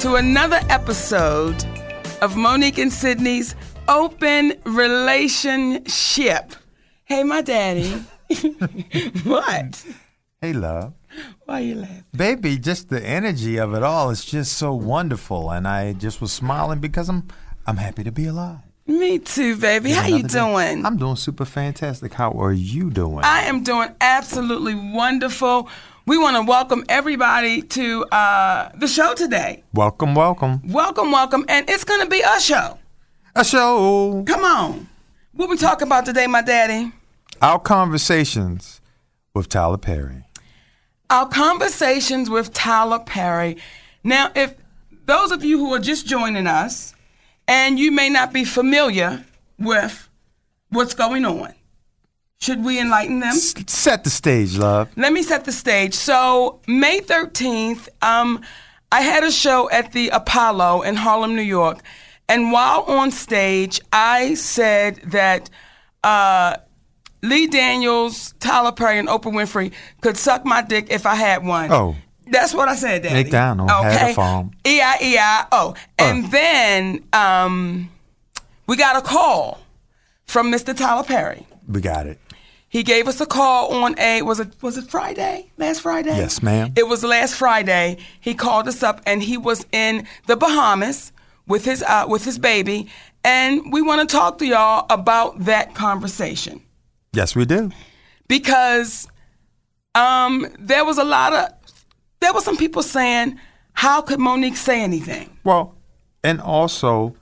to another episode of Mo'Nique and Sidney's Open Relationship. Hey, my daddy. what? Hey, love. Why are you laughing? Baby, just the energy of it all is just so wonderful. And I just was smiling because I'm I'm happy to be alive. Me too, baby. How are you doing? Day. I'm doing super fantastic. How are you doing? I am doing absolutely wonderful. We want to welcome everybody to uh, the show today. Welcome, welcome. Welcome, welcome. And it's going to be a show. A show. Come on. What we talking about today, my daddy? Our conversations with Tyler Perry. Our conversations with Tyler Perry. Now, if those of you who are just joining us and you may not be familiar with what's going on, should we enlighten them? S- set the stage, love. Let me set the stage. So, May 13th, um, I had a show at the Apollo in Harlem, New York. And while on stage, I said that uh, Lee Daniels, Tyler Perry, and Oprah Winfrey could suck my dick if I had one. Oh. That's what I said, Daddy. Nick down on okay. farm. E-I-E-I-O. And uh. then um, we got a call from Mr. Tyler Perry. We got it. He gave us a call on a was it was it Friday? Last Friday? Yes, ma'am. It was last Friday. He called us up and he was in the Bahamas with his uh, with his baby, and we want to talk to y'all about that conversation. Yes, we do. Because um, there was a lot of there was some people saying, "How could Mo'Nique say anything?" Well, and also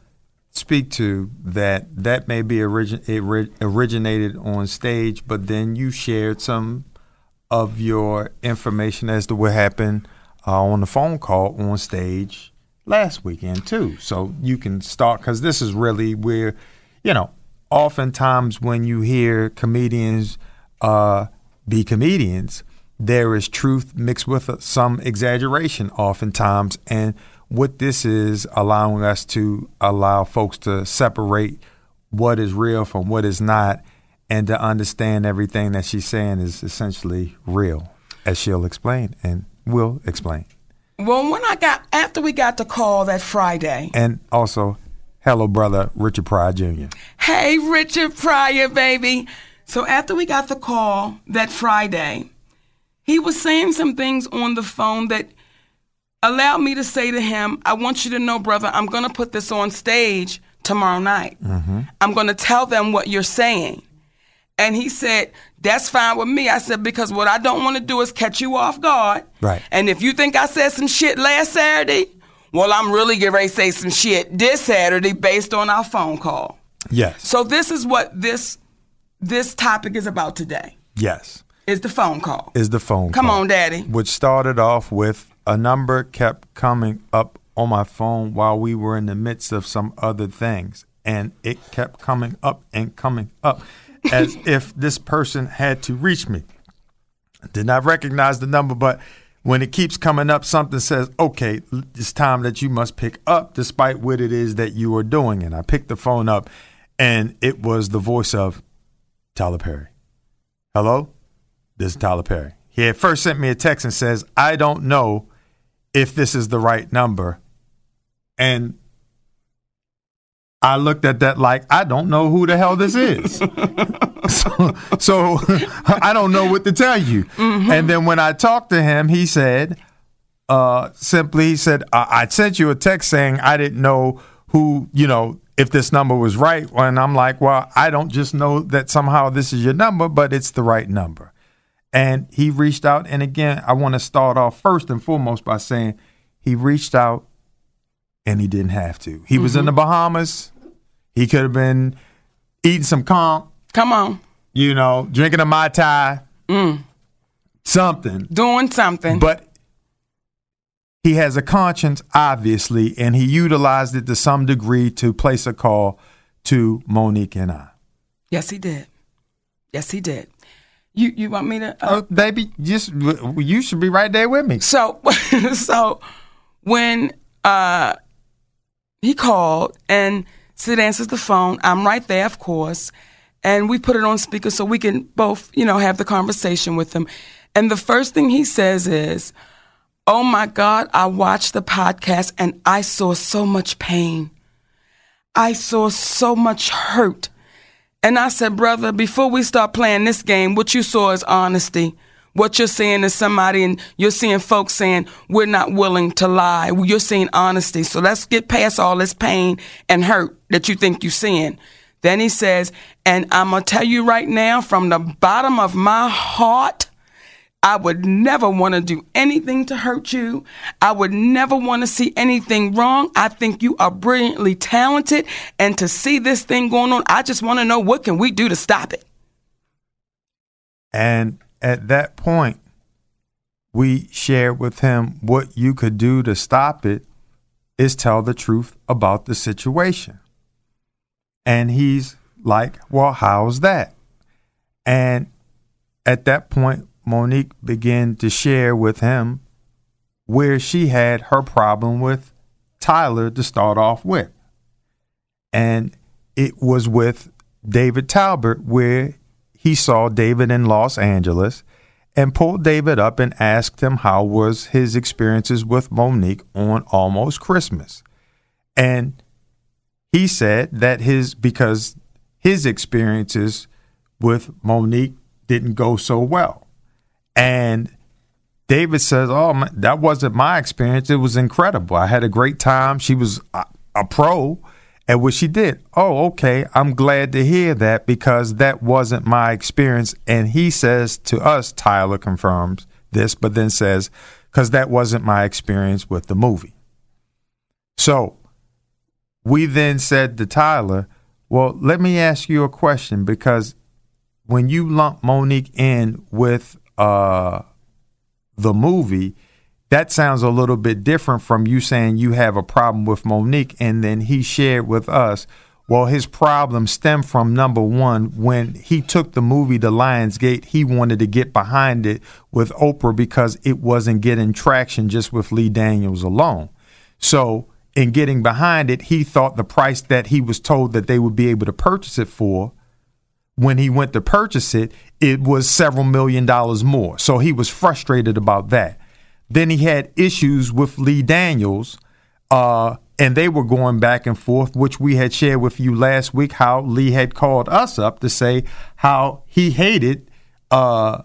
speak to that that may be origin, It originated on stage, but then you shared some of your information as to what happened uh, on the phone call on stage last weekend too. So you can start because this is really where, you know, oftentimes when you hear comedians uh, be comedians, there is truth mixed with some exaggeration oftentimes, and what this is allowing us to allow folks to separate what is real from what is not and to understand everything that she's saying is essentially real as she'll explain and will explain. Well when i got after we got the call that friday. And also hello brother richard pryor jr hey richard pryor baby. So after we got the call that friday he was saying some things on the phone that allowed me to say to him, I want you to know, brother, I'm going to put this on stage tomorrow night. Mm-hmm. I'm going to tell them what you're saying. And he said, That's fine with me. I said, Because what I don't want to do is catch you off guard. Right. And if you think I said some shit last Saturday, well, I'm really getting ready to say some shit this Saturday based on our phone call. Yes. So this is what this this topic is about today. Yes. Is the phone call. Is the phone call. Come call. on, Daddy. Which started off with a number kept coming up on my phone while we were in the midst of some other things. And it kept coming up and coming up as if this person had to reach me. I did not recognize the number, but when it keeps coming up, something says, okay, it's time that you must pick up despite what it is that you are doing. And I picked the phone up and it was the voice of Tyler Perry. Hello? This is Tyler Perry. He had first sent me a text and says, I don't know if this is the right number. And I looked at that like I don't know who the hell this is. so, so I don't know what to tell you. Mm-hmm. And then when I talked to him, he said, uh, simply he said, I-, I sent you a text saying I didn't know who, you know, if this number was right. And I'm like, well, I don't just know that somehow this is your number, but it's the right number. And he reached out. And again, I want to start off first and foremost by saying he reached out and he didn't have to. He was in mm-hmm. the Bahamas. He could have been eating some comp, Come on. you know, drinking a Mai Tai, mm. something. Doing something. But he has a conscience, obviously, and he utilized it to some degree to place a call to Mo'Nique and I. yes, he did. Yes, he did. You you want me to? Uh, Oh, baby, just you should be right there with me. So, so when uh, he called and Sid answers the phone, I'm right there, of course, and we put it on speaker so we can both, you know, have the conversation with him. And the first thing he says is, "Oh my God, I watched the podcast and I saw so much pain. I saw so much hurt." And I said, brother, before we start playing this game, what you saw is honesty. What you're seeing is somebody, and you're seeing folks saying, we're not willing to lie. You're seeing honesty. So let's get past all this pain and hurt that you think you're seeing. Then he says, and I'm going to tell you right now, from the bottom of my heart, I would never want to do anything to hurt you. I would never want to see anything wrong. I think you are brilliantly talented and to see this thing going on, I just want to know what can we do to stop it. And at that point, we shared with him what you could do to stop it is tell the truth about the situation. And he's like, Well, how's that? And at that point, Mo'Nique began to share with him where she had her problem with Tyler to start off with. And it was with David Talbert, where he saw David in Los Angeles and pulled David up and asked him how was his experiences with Mo'Nique on almost Christmas. And he said that his because his experiences with Mo'Nique didn't go so well. And David says, "Oh, that wasn't my experience. It was incredible. I had a great time. She was a, a pro at what she did. Oh, okay. I'm glad to hear that because that wasn't my experience." And he says to us, Tyler confirms this, but then says, "Because that wasn't my experience with the movie." So we then said to Tyler, "Well, let me ask you a question because when you lump Mo'Nique in with uh, the movie, that sounds a little bit different from you saying you have a problem with Mo'Nique. And then he shared with us, well, his problem stemmed from number one, when he took the movie to Lionsgate, he wanted to get behind it with Oprah because it wasn't getting traction just with Lee Daniels alone. So, in getting behind it, he thought the price that he was told that they would be able to purchase it for when he went to purchase it, it was several million dollars more. So he was frustrated about that. Then he had issues with Lee Daniels, uh, and they were going back and forth, which we had shared with you last week. How Lee had called us up to say how he hated uh,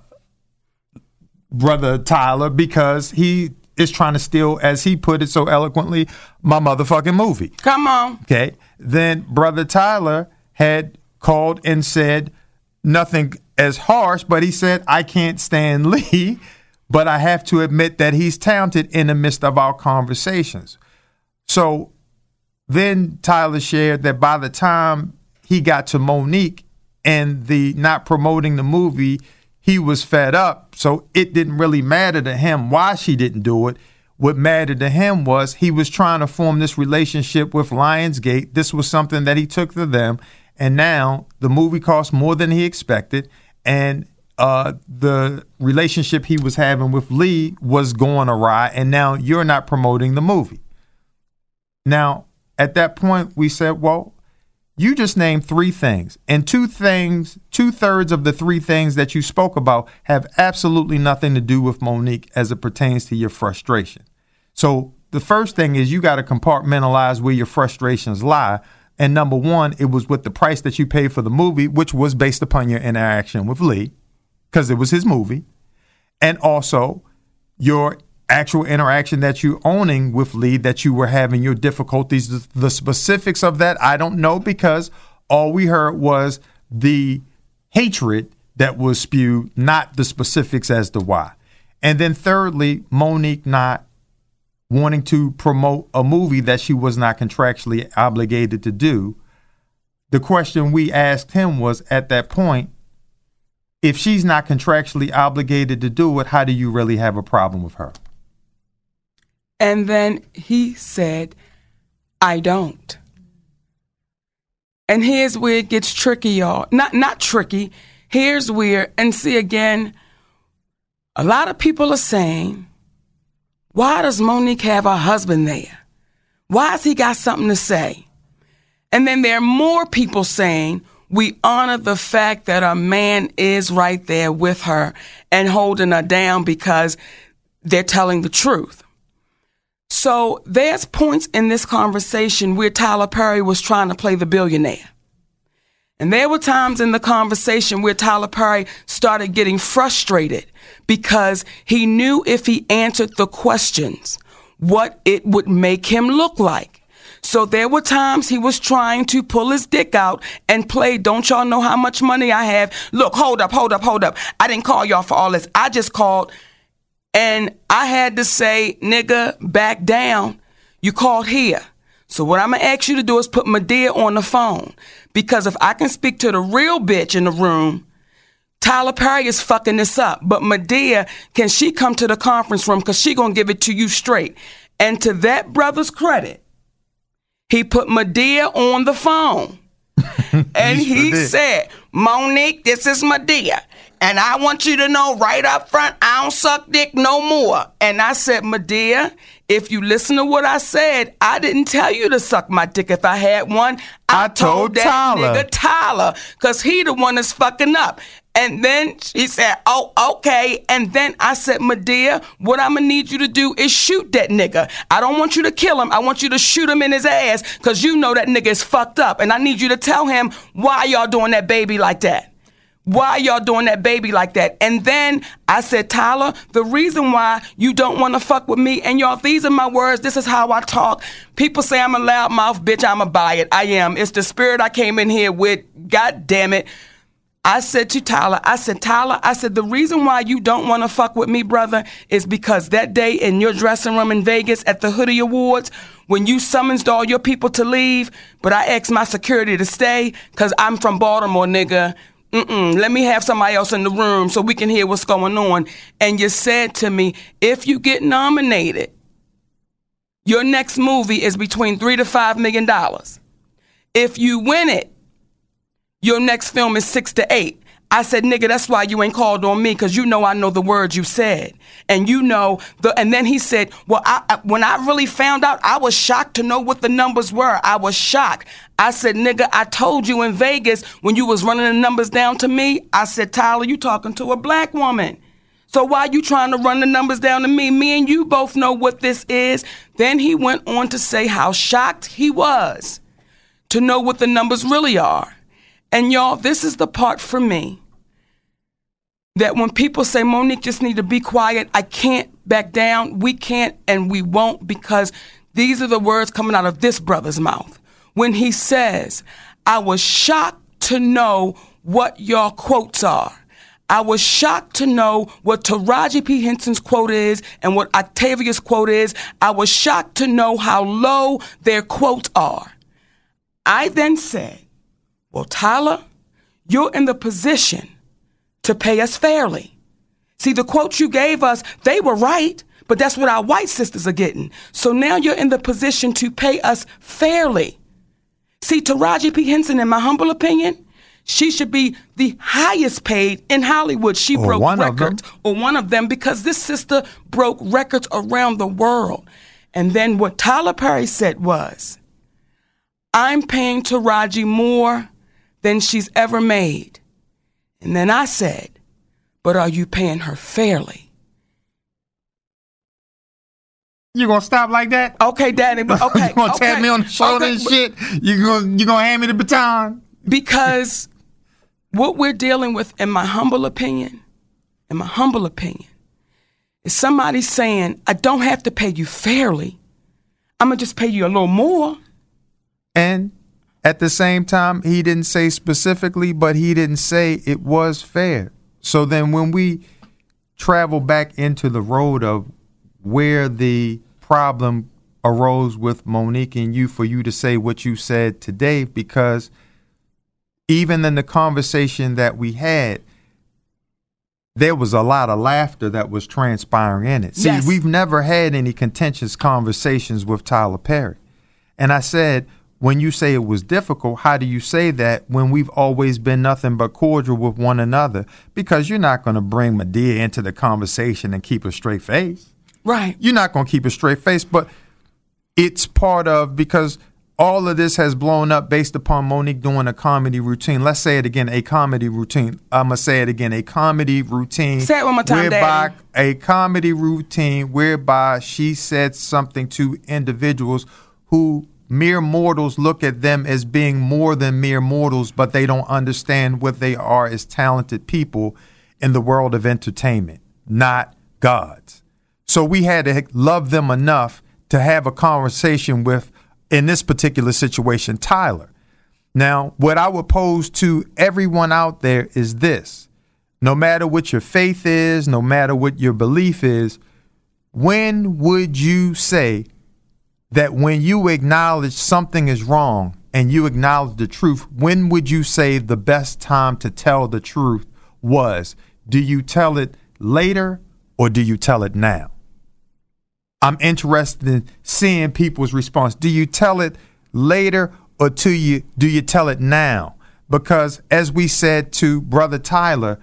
brother Tyler because he is trying to steal, as he put it so eloquently, my motherfucking movie. Come on. Okay. Then Brother Tyler had called and said nothing as harsh, but he said, I can't stand Lee, but I have to admit that he's talented in the midst of our conversations. So then Tyler shared that by the time he got to Mo'Nique and the not promoting the movie, he was fed up. So it didn't really matter to him why she didn't do it. What mattered to him was he was trying to form this relationship with Lionsgate. This was something that he took to them. And now the movie cost more than he expected. And uh, the relationship he was having with Lee was going awry. And now you're not promoting the movie. Now, at that point, we said, well, you just named three things, and two things, two thirds of the three things that you spoke about have absolutely nothing to do with Mo'Nique as it pertains to your frustration. So, the first thing is you got to compartmentalize where your frustrations lie. And number one, it was with the price that you paid for the movie, which was based upon your interaction with Lee, because it was his movie, and also your actual interaction that you owning with Lee that you were having your difficulties. The, the specifics of that, I don't know because all we heard was the hatred that was spewed, not the specifics as to why. And then thirdly, Mo'Nique not wanting to promote a movie that she was not contractually obligated to do. The question we asked him was at that point, if she's not contractually obligated to do it, how do you really have a problem with her? And then he said, I don't. And here's where it gets tricky, y'all. Not not tricky. Here's where, and see again, a lot of people are saying, why does Mo'Nique have her husband there? Why has he got something to say? And then there are more people saying, we honor the fact that a man is right there with her and holding her down because they're telling the truth. So there's points in this conversation where Tyler Perry was trying to play the billionaire. And there were times in the conversation where Tyler Perry started getting frustrated because he knew if he answered the questions, what it would make him look like. So there were times he was trying to pull his dick out and play, don't y'all know how much money I have? Look, hold up, hold up, hold up. I didn't call y'all for all this. I just called and I had to say, nigga, back down. You called here. So what I'm gonna ask you to do is put Madea on the phone. Because if I can speak to the real bitch in the room, Tyler Perry is fucking this up. But Madea, can she come to the conference room? Cause she gonna give it to you straight. And to that brother's credit, he put Madea on the phone. and he said, Mo'Nique, this is Madea. And I want you to know right up front, I don't suck dick no more. And I said, Madea, if you listen to what I said, I didn't tell you to suck my dick if I had one. I, I told that Tyler. nigga Tyler, cause he the one that's fucking up. And then she said, Oh, okay. And then I said, Madea, what I'm gonna need you to do is shoot that nigga. I don't want you to kill him. I want you to shoot him in his ass because you know that nigga is fucked up. And I need you to tell him why y'all doing that baby like that. Why y'all doing that baby like that? And then I said, Tyler, the reason why you don't want to fuck with me, and y'all, these are my words. This is how I talk. People say I'm a loudmouth, bitch. I'm a buy it. I am. It's the spirit I came in here with. God damn it. I said to Tyler, I said, Tyler, I said, the reason why you don't want to fuck with me, brother, is because that day in your dressing room in Vegas at the Hoodie Awards, when you summoned all your people to leave, but I asked my security to stay because I'm from Baltimore, nigga. Mm-mm, let me have somebody else in the room so we can hear what's going on. And you said to me, if you get nominated, your next movie is between three to five million dollars. If you win it, your next film is six to eight. I said, nigga, that's why you ain't called on me, because you know I know the words you said. And you know the and then he said, Well, I, I, when I really found out, I was shocked to know what the numbers were. I was shocked. I said, nigga, I told you in Vegas when you was running the numbers down to me, I said, Tyler, you talking to a black woman. So why you trying to run the numbers down to me? Me and you both know what this is. Then he went on to say how shocked he was to know what the numbers really are. And y'all, this is the part for me that when people say Mo'Nique just need to be quiet, I can't back down. We can't and we won't because these are the words coming out of this brother's mouth. When he says, I was shocked to know what your quotes are. I was shocked to know what Taraji P. Henson's quote is and what Octavia's quote is. I was shocked to know how low their quotes are. I then said, Well, Tyler, you're in the position to pay us fairly. See, the quotes you gave us, they were right, but that's what our white sisters are getting. So now you're in the position to pay us fairly. See, Taraji P. Henson, in my humble opinion, she should be the highest paid in Hollywood. She Or broke one records, or one of them, because this sister broke records around the world. And then what Tyler Perry said was, I'm paying Taraji more than she's ever made. And then I said, but are you paying her fairly? You gonna stop like that? Okay, Daddy, but okay. you gonna okay, tap me on the shoulder okay, and shit? You gonna you gonna hand me the baton? Because what we're dealing with, in my humble opinion, in my humble opinion, is somebody saying, I don't have to pay you fairly. I'm to just pay you a little more. And at the same time, he didn't say specifically, but he didn't say it was fair. So then when we travel back into the road of where the problem arose with Mo'Nique and you for you to say what you said today, because even in the conversation that we had, there was a lot of laughter that was transpiring in it. See, Yes. we've never had any contentious conversations with Tyler Perry. And I said, when you say it was difficult, how do you say that when we've always been nothing but cordial with one another? Because you're not going to bring Madea into the conversation and keep a straight face. Right. You're not going to keep a straight face, but it's part of because all of this has blown up based upon Mo'Nique doing a comedy routine. Let's say it again, a comedy routine. I'm gonna say it again, a comedy routine. Say it one more time, whereby Daddy. a comedy routine whereby she said something to individuals who mere mortals look at them as being more than mere mortals, but they don't understand what they are as talented people in the world of entertainment, not gods. So we had to love them enough to have a conversation with, in this particular situation, Tyler. Now, what I would pose to everyone out there is this no matter what your faith is, no matter what your belief is, when would you say that when you acknowledge something is wrong and you acknowledge the truth, when would you say the best time to tell the truth was? Do you tell it later or do you tell it now? I'm interested in seeing people's response. Do you tell it later or to you do you tell it now? Because as we said to brother Tyler,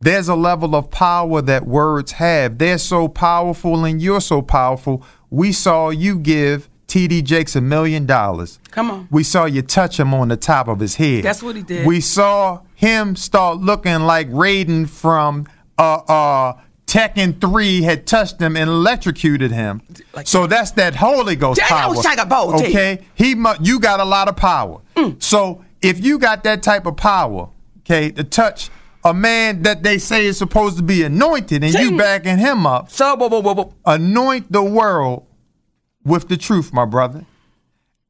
there's a level of power that words have. They're so powerful and you're so powerful. We saw you give TD Jakes a million dollars. Come on. We saw you touch him on the top of his head. That's what he did. We saw him start looking like Raiden from uh uh Tekken 3 had touched him and electrocuted him. Like- so that's that Holy Ghost That power. was like a bold. Okay? He mu- you got a lot of power. Mm. So if you got that type of power, okay, to touch a man that they say is supposed to be anointed and you backing him up, So, anoint the world with the truth, my brother.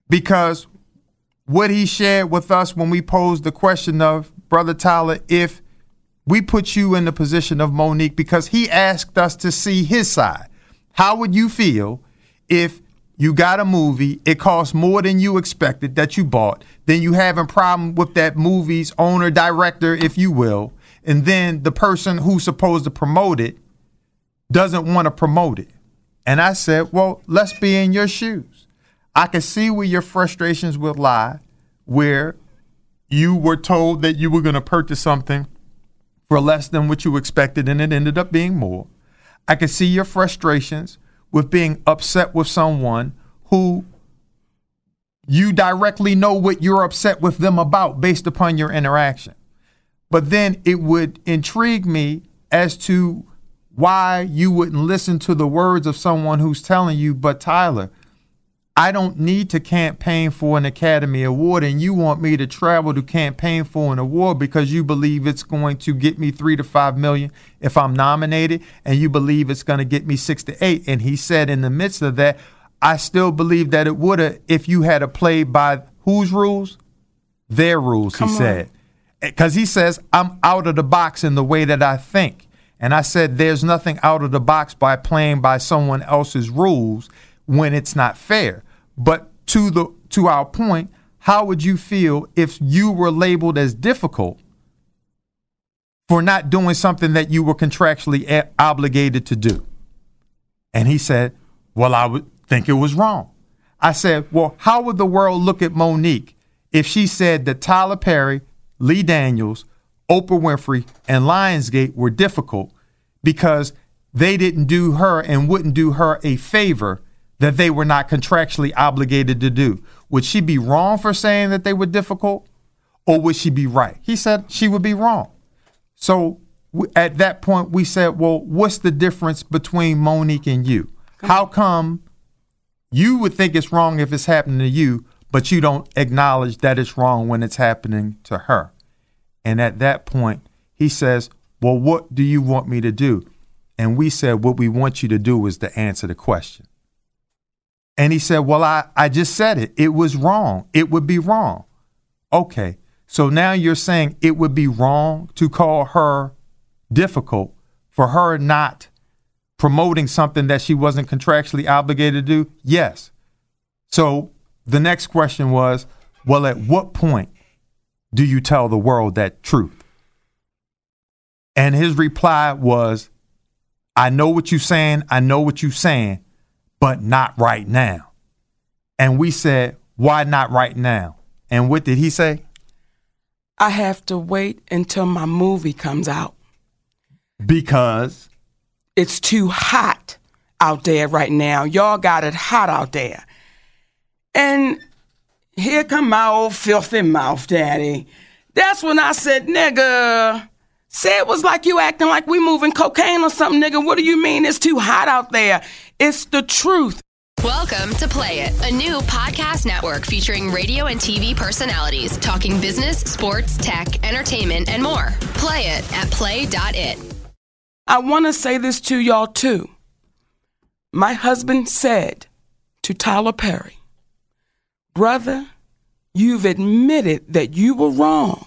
Because what he shared with us when we posed the question of, Brother Tyler, if we put you in the position of Mo'Nique, because he asked us to see his side. How would you feel if you got a movie, it costs more than you expected that you bought, then you having problem with that movie's owner, director, if you will, and then the person who's supposed to promote it doesn't want to promote it. And I said, well, let's be in your shoes. I can see where your frustrations would lie, where you were told that you were going to purchase something for less than what you expected and it ended up being more. I can see your frustrations with being upset with someone who you directly know what you're upset with them about based upon your interaction. But then it would intrigue me as to why you wouldn't listen to the words of someone who's telling you, but Tyler, I don't need to campaign for an Academy Award, and you want me to travel to campaign for an award because you believe it's going to get me three to five million if I'm nominated, and you believe it's going to get me six to eight. And he said, in the midst of that, I still believe that it would have if you had to play by whose rules? Their rules, Come he on. said. Because he says, I'm out of the box in the way that I think. And I said, there's nothing out of the box by playing by someone else's rules when it's not fair. But to the to our point, how would you feel if you were labeled as difficult for not doing something that you were contractually a- obligated to do? And he said, Well, I would think it was wrong. I said, Well, how would the world look at Mo'Nique if she said that Tyler Perry, Lee Daniels, Oprah Winfrey, and Lionsgate were difficult because they didn't do her and wouldn't do her a favor that they were not contractually obligated to do? Would she be wrong for saying that they were difficult or would she be right? He said she would be wrong. So at that point, we said, well, what's the difference between Mo'Nique and you? How come you would think it's wrong if it's happening to you, but you don't acknowledge that it's wrong when it's happening to her? And at that point, he says, well, what do you want me to do? And we said, What we want you to do is to answer the question. And he said, Well, I, I just said it. It was wrong. It would be wrong. Okay. So now you're saying it would be wrong to call her difficult for her not promoting something that she wasn't contractually obligated to do? Yes. So the next question was, well, at what point do you tell the world that truth? And his reply was, I know what you're saying, I know what you're saying, but not right now. And we said, why not right now? And what did he say? I have to wait until my movie comes out. Because It's too hot out there right now. Y'all got it hot out there. And here come my old filthy mouth, daddy. That's when I said, nigga, say it was like you acting like we moving cocaine or something, nigga. What do you mean it's too hot out there? It's the truth. Welcome to Play It, a new podcast network featuring radio and TV personalities talking business, sports, tech, entertainment, and more. Play it at play.it. I want to say this to y'all too. My husband said to Tyler Perry, Brother, you've admitted that you were wrong.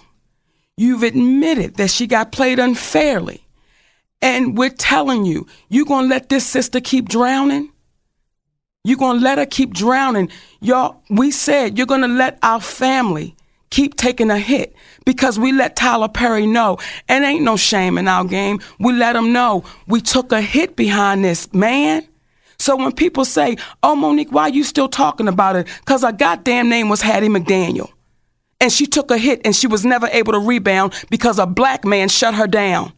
You've admitted that she got played unfairly. And we're telling you, you're going to let this sister keep drowning? You're going to let her keep drowning. Y'all, we said you're going to let our family keep taking a hit because we let Tyler Perry know. And ain't no shame in our game. We let him know we took a hit behind this, man. So when people say, oh, Mo'Nique, why are you still talking about it? Because her goddamn name was Hattie McDaniel. And she took a hit and she was never able to rebound because a black man shut her down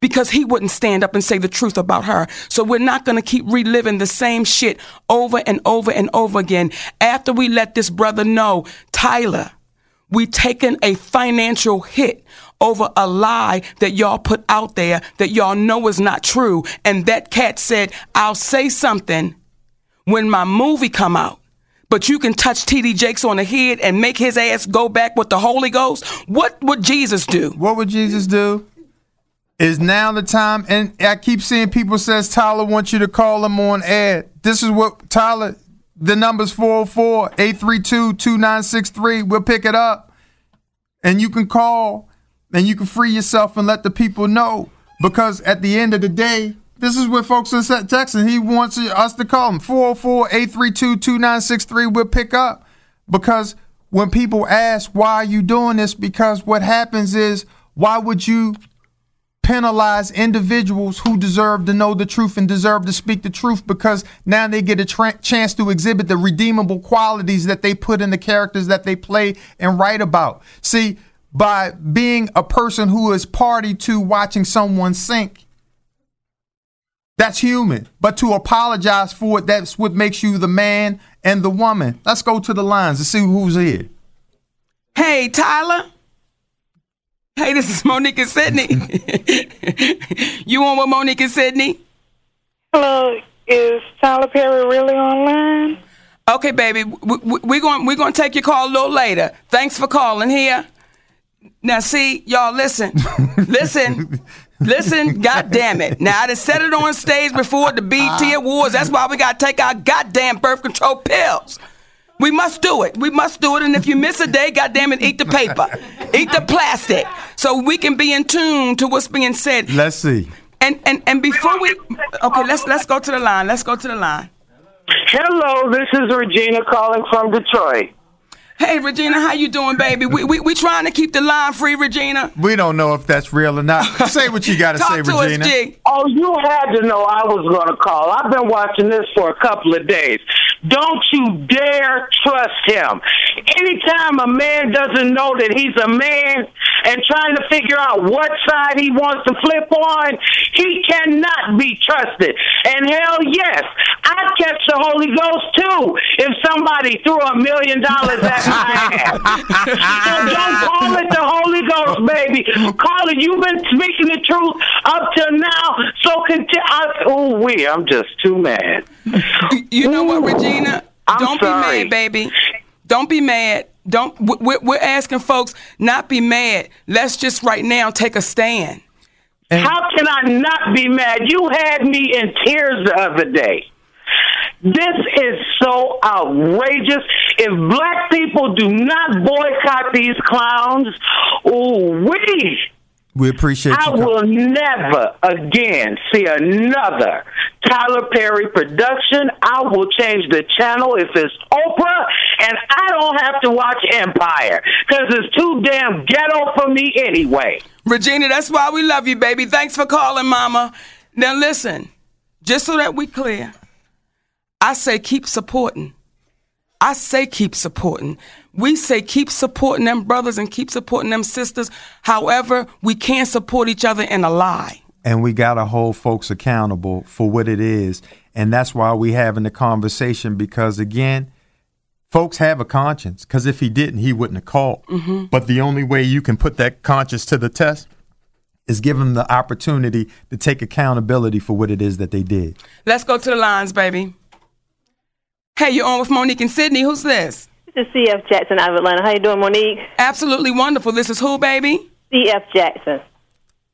because he wouldn't stand up and say the truth about her. So we're not going to keep reliving the same shit over and over and over again. After we let this brother know, Tyler, we taken a financial hit over a lie that y'all put out there that y'all know is not true. And that cat said, I'll say something when my movie come out. But you can touch TD Jakes on the head and make his ass go back with the Holy Ghost. What would Jesus do? what would Jesus do? Is now the time? And I keep seeing people says Tyler wants you to call him on air. This is what Tyler, the number's 404-832-2963. We'll pick it up. And you can call and you can free yourself and let the people know. Because at the end of the day, this is what folks are texting. He wants us to call him 404-832-2963. We'll pick up. Because when people ask, why are you doing this? Because what happens is, why would you penalize individuals who deserve to know the truth and deserve to speak the truth because now they get a tra- chance to exhibit the redeemable qualities that they put in the characters that they play and write about. See, by being a person who is party to watching someone sink, that's human. But to apologize for it, that's what makes you the man and the woman. Let's go to the lines and see who's here. Hey, Tyler. Hey, this is Mo'Nique and Sidney. you on with Mo'Nique and Sidney? Hello, is Tyler Perry really online? Okay, baby. We're we, we going we gonna take your call a little later. Thanks for calling here. Now, see, y'all, listen, listen, listen. God damn it! Now I done said it on stage before the BET ah. Awards. That's why we gotta take our goddamn birth control pills. We must do it. We must do it. And if you miss a day, goddamn it, eat the paper, eat the plastic, so we can be in tune to what's being said. Let's see. And and and before we, okay, let's let's go to the line. Let's go to the line. Hello, this is Regina calling from Detroit. Hey, Regina, how you doing, baby? We we, we trying to keep the line free, Regina. We don't know if that's real or not. Say what you got to Talk say, to Regina. us, G. Oh, you had to know I was going to call. I've been watching this for a couple of days. Don't you dare trust him. Anytime a man doesn't know that he's a man and trying to figure out what side he wants to flip on, he cannot be trusted. And hell yes, I'd catch the Holy Ghost too if somebody threw a million dollars at my ass. so don't call it the Holy Ghost, baby. Call it. You've been speaking the truth up till now. So continue. Oh, we. I'm just too mad. You know what, Regina? I'm Don't sorry. be mad, baby. Don't be mad. Don't. we- We're, we're asking folks not be mad. Let's just right now take a stand. How can I not be mad? You had me in tears the other day. This is so outrageous. If black people do not boycott these clowns, ooh wee. We appreciate I you. com- will never again see another Tyler Perry production. I will change the channel if it's Oprah, and I don't have to watch Empire because it's too damn ghetto for me anyway. Regina, that's why we love you, baby. Thanks for calling, Mama. Now listen, just so that we clear, I say keep supporting. I say keep supporting. We say keep supporting them brothers and keep supporting them sisters. However, we can't support each other in a lie. and we got to hold folks accountable for what it is. And that's why we having the conversation because again, folks have a conscience. Because if he didn't, he wouldn't have called. Mm-hmm. But the only way you can put that conscience to the test is give them the opportunity to take accountability for what it is that they did. Let's go to the lines, baby. Hey, you're on with Mo'Nique and Sidney. Who's this? This is CF Jackson out of Atlanta. How you doing, Mo'Nique? Absolutely wonderful. This is who, baby? CF Jackson.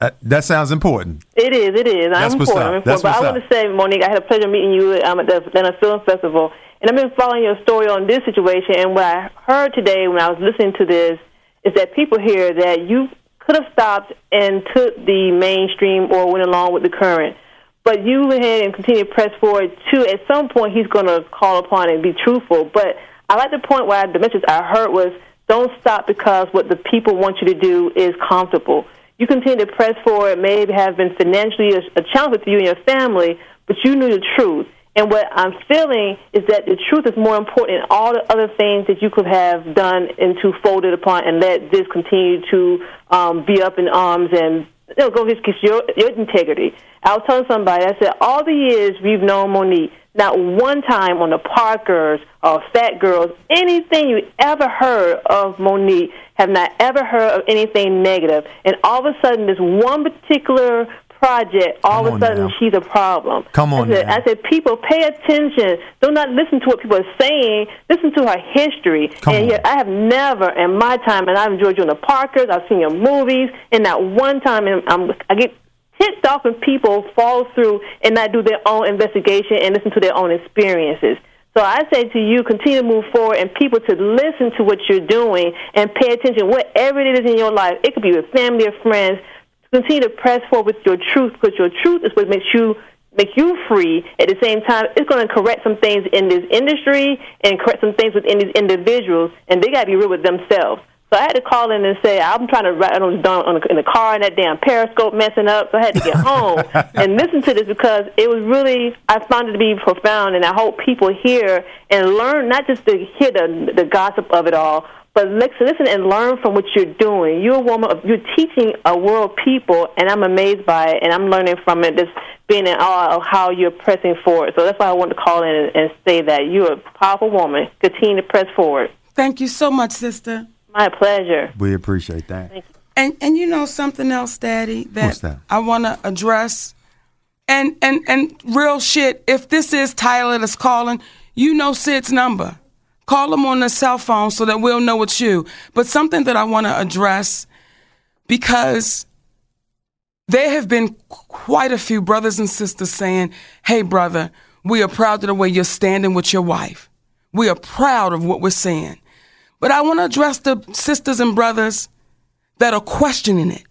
Uh, that sounds important. It is, it is. That's I'm what's important. up. I'm That's important. But I want to say, Mo'Nique, I had a pleasure meeting you um, at the Atlanta Film Festival. And I've been following your story on this situation. And what I heard today when I was listening to this is that people here that you could have stopped and took the mainstream or went along with the current. But you went ahead and continued to press forward too. At some point, he's going to call upon and be truthful. But I like the point where I, message I heard was don't stop because what the people want you to do is comfortable. You continue to press forward, maybe have been financially a, a challenge with you and your family, but you knew the truth. And what I'm feeling is that the truth is more important than all the other things that you could have done and to fold it upon and let this continue to um, be up in arms and you know, go against your, your integrity. I was telling somebody, I said, all the years we've known Mo'Nique, not one time on the Parkers or Phat Girlz, anything you ever heard of Mo'Nique, have not ever heard of anything negative. And all of a sudden, this one particular project, all Come of a sudden, now. she's a problem. Come on I said, now. I said, people, pay attention. Do not listen to what people are saying. Listen to her history. Come and on. yet, I have never in my time, and I've enjoyed you in the Parkers, I've seen your movies, and not one time, and I'm, I get off when people fall through and not do their own investigation and listen to their own experiences. So I say to you, continue to move forward and people to listen to what you're doing and pay attention, whatever it is in your life. It could be with family or friends. Continue to press forward with your truth because your truth is what makes you make you free. At the same time, it's going to correct some things in this industry and correct some things within these individuals, and they got to be real with themselves. So I had to call in and say I'm trying to write on, on the, in the car and that damn periscope messing up. So I had to get home and listen to this because it was really I found it to be profound, and I hope people hear and learn not just to hear the the gossip of it all, but listen, listen and learn from what you're doing. You're a woman. Of, you're teaching a world people, and I'm amazed by it, and I'm learning from it. Just being in awe of how you're pressing forward. So that's why I wanted to call in and, and say that you're a powerful woman. Continue to press forward. Thank you so much, sister. My pleasure. We appreciate that. And and you know something else, Daddy, that, What's that? I want to address. And and and real shit. If this is Tyler that's calling, you know Sid's number. Call him on the cell phone so that we'll know it's you. But something that I want to address because there have been quite a few brothers and sisters saying, "Hey, brother, we are proud of the way you're standing with your wife. We are proud of what we're saying." But I want to address the sisters and brothers that are questioning it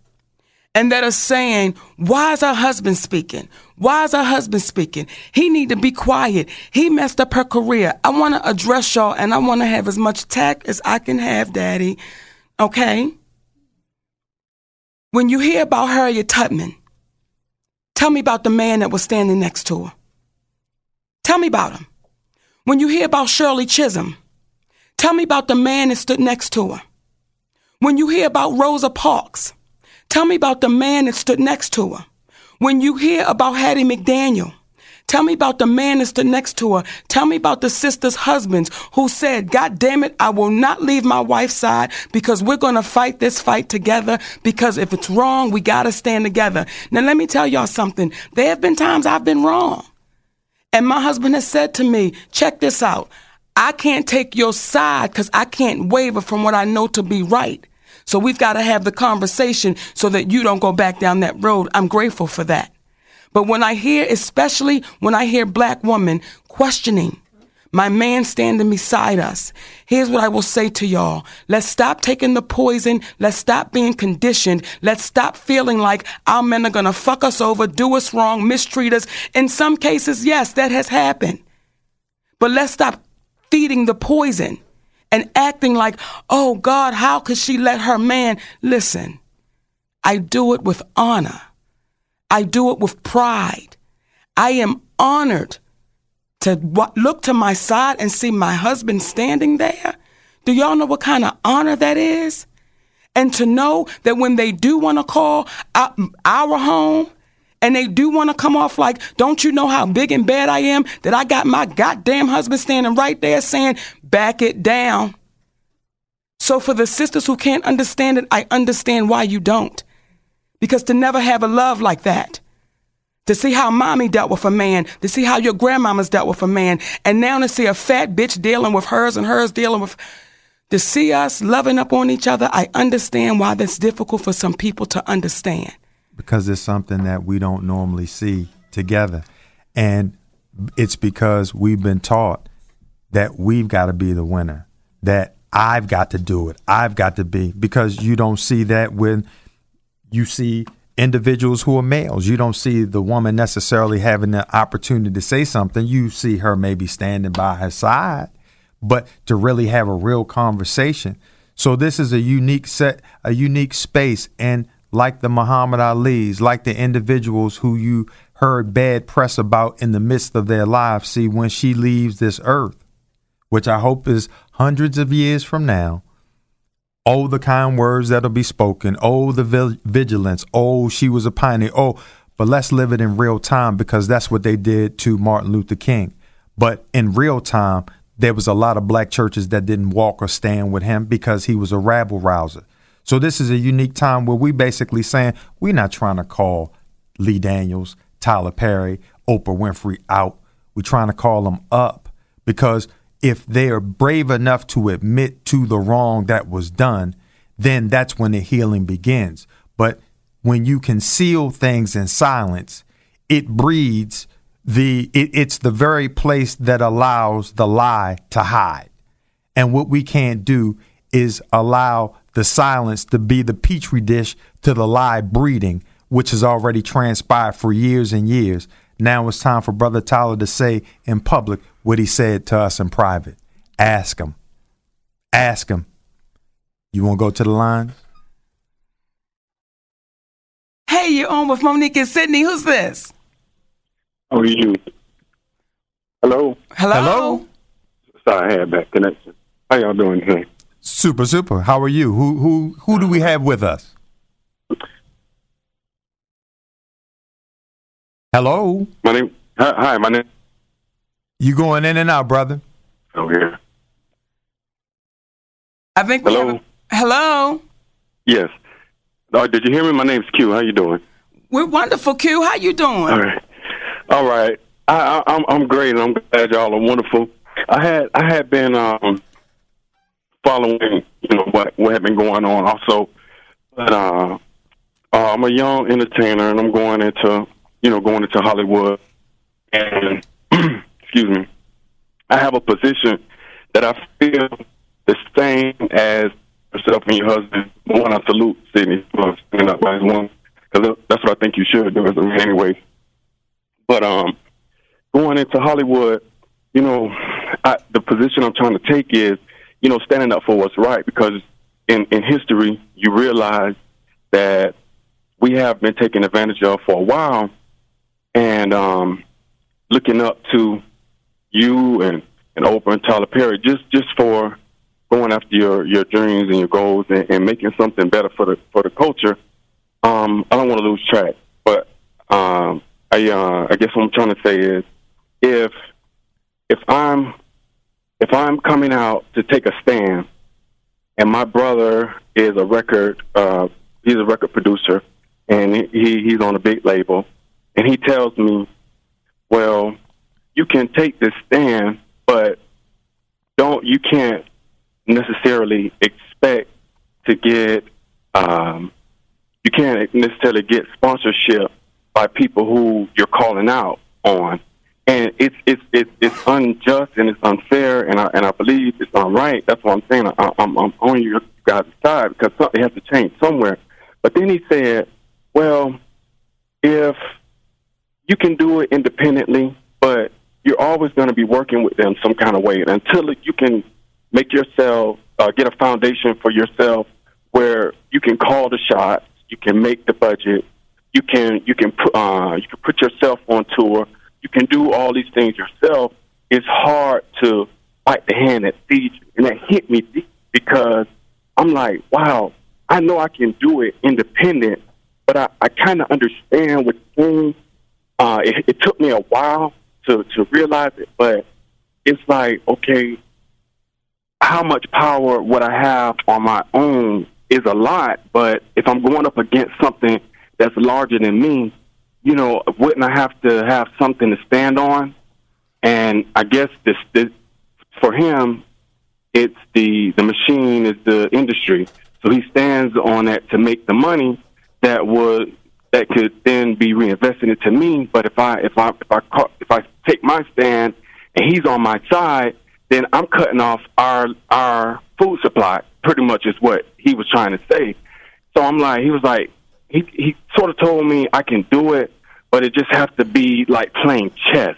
and that are saying, why is her husband speaking? Why is her husband speaking? He need to be quiet. He messed up her career. I want to address y'all and I want to have as much tact as I can have, daddy. Okay? When you hear about Harriet Tubman, tell me about the man that was standing next to her. Tell me about him. When you hear about Shirley Chisholm, Tell me about the man that stood next to her. When you hear about Rosa Parks, tell me about the man that stood next to her. When you hear about Hattie McDaniel, tell me about the man that stood next to her. Tell me about the sister's husbands who said, God damn it, I will not leave my wife's side because we're going to fight this fight together because if it's wrong, we got to stand together. Now, let me tell y'all something. There have been times I've been wrong. And my husband has said to me, check this out. I can't take your side because I can't waver from what I know to be right. So we've got to have the conversation so that you don't go back down that road. I'm grateful for that. But when I hear, especially when I hear black women questioning my man standing beside us, here's what I will say to y'all. Let's stop taking the poison. Let's stop being conditioned. Let's stop feeling like our men are going to fuck us over, do us wrong, mistreat us. In some cases, yes, that has happened. But let's stop feeding the poison and acting like, oh God, how could she let her man? Listen, I do it with honor. I do it with pride. I am honored to w- look to my side and see my husband standing there. Do y'all know what kind of honor that is? And to know that when they do want to call our, our home and they do want to come off like, don't you know how big and bad I am? That I got my goddamn husband standing right there saying, back it down. So for the sisters who can't understand it, I understand why you don't. Because to never have a love like that, to see how mommy dealt with a man, to see how your grandmama's dealt with a man, and now to see a fat bitch dealing with hers and hers dealing with, to see us loving up on each other, I understand why that's difficult for some people to understand. Because it's something that we don't normally see together. And it's because we've been taught that we've got to be the winner, that I've got to do it, I've got to be, because you don't see that when you see individuals who are males. You don't see the woman necessarily having the opportunity to say something. You see her maybe standing by her side, but to really have a real conversation. So this is a unique set, a unique space, and like the Muhammad Ali's, like the individuals who you heard bad press about in the midst of their lives. See, when she leaves this earth, which I hope is hundreds of years from now, Oh, the kind words that'll be spoken. Oh, the vigilance. Oh, she was a pioneer. Oh, but let's live it in real time because that's what they did to Martin Luther King. But in real time, there was a lot of black churches that didn't walk or stand with him because he was a rabble rouser. So this is a unique time where we basically saying we're not trying to call Lee Daniels, Tyler Perry, Oprah Winfrey out. We're trying to call them up because if they are brave enough to admit to the wrong that was done, then that's when the healing begins. But when you conceal things in silence, it breeds the it, it's the very place that allows the lie to hide. And what we can't do is allow the silence to be the petri dish to the lie breeding, which has already transpired for years and years. Now it's time for Brother Tyler to say in public what he said to us in private. Ask him. Ask him. You want to go to the line? Hey, you're on with Mo'Nique and Sidney. Who's this? How are you? Hello? Hello? Hello? Sorry, I had bad connection. How y'all doing today? Super, super. How are you? Who who who do we have with us? Hello? My name hi, hi my name You going in and out, brother? Oh yeah. I think we Hello? have a- hello. Yes. Oh, did you hear me? My name's Q. How you doing? We're wonderful, Q. How you doing? All right. All right. I, I I'm I'm great and I'm glad y'all are wonderful. I had I had been um following, you know, what what had been going on also. But uh, uh I'm a young entertainer and I'm going into you know, going into Hollywood and excuse me. I have a position that I feel the same as yourself and your husband. One, I salute Sidney for standing up by his one, because that's what I think you should do anyway. But um, going into Hollywood, you know, I, the position I'm trying to take is, you know, standing up for what's right. Because in in history, you realize that we have been taken advantage of for a while, and um, looking up to you and and Oprah and Tyler Perry just just for going after your your dreams and your goals and, and making something better for the for the culture. Um, I don't want to lose track, but um, I uh, I guess what I'm trying to say is if if I'm if I'm coming out to take a stand, and my brother is a record uh, he's a record producer, and he he's on a big label, and he tells me, well, you can take this stand, but don't you can't necessarily expect to get um, you can't necessarily get sponsorship by people who you're calling out on, and it's it's it's, it's unjust and it's unfair, and I and I believe it's unright. That's what I'm saying. I, I'm I'm on your guys' side because something has to change somewhere. But then he said, "Well, if you can do it independently, but you're always going to be working with them some kind of way and until you can make yourself uh, get a foundation for yourself where you can call the shots, you can make the budget, you can you can put uh, you can put yourself on tour, you can do all these things yourself. It's hard to bite the hand that feeds you, and that hit me deep because I'm like, wow, I know I can do it independent, but I, I kind of understand what things. Uh, it, it took me a while to to realize it, but it's like, okay, how much power would I have on my own is a lot, but if I'm going up against something that's larger than me, you know, wouldn't I have to have something to stand on? And I guess this, this for him, it's the the machine is the industry. So he stands on that to make the money that would that could then be reinvested into me. But if I if I if I ca- if I take my stand and he's on my side, then I'm cutting off our our food supply. Pretty much is what he was trying to say. So I'm like, he was like, he he sort of told me I can do it, but it just has to be like playing chess.